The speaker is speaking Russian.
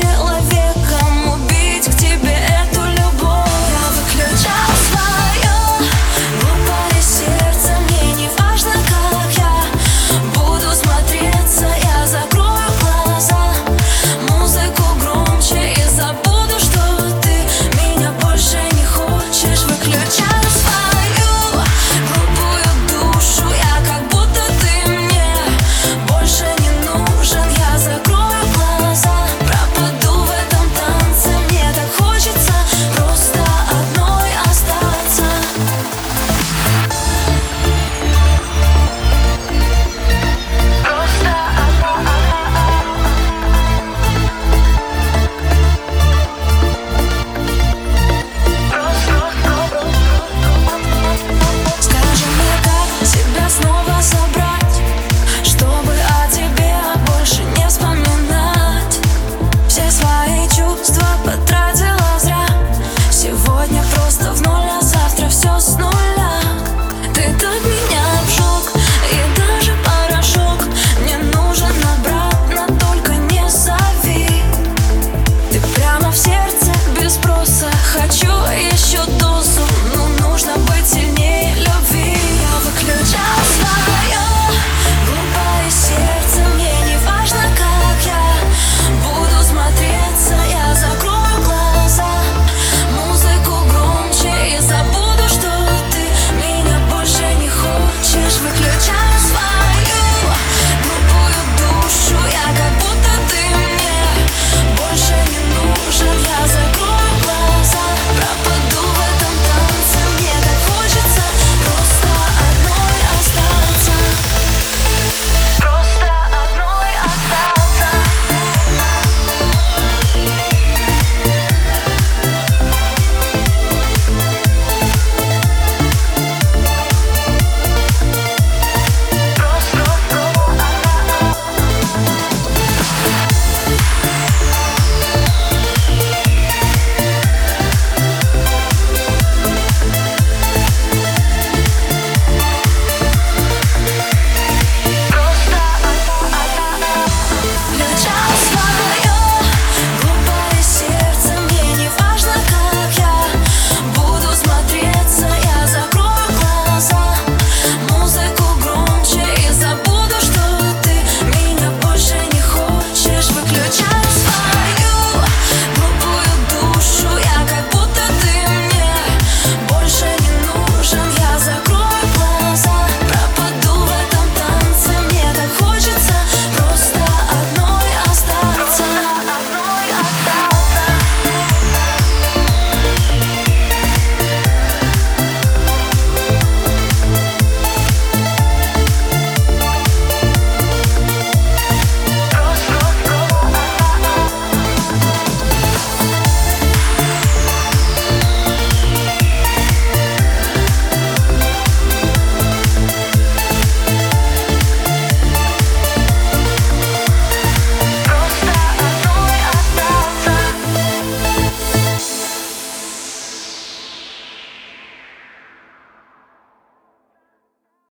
future Просто в ноль, а завтра все снова.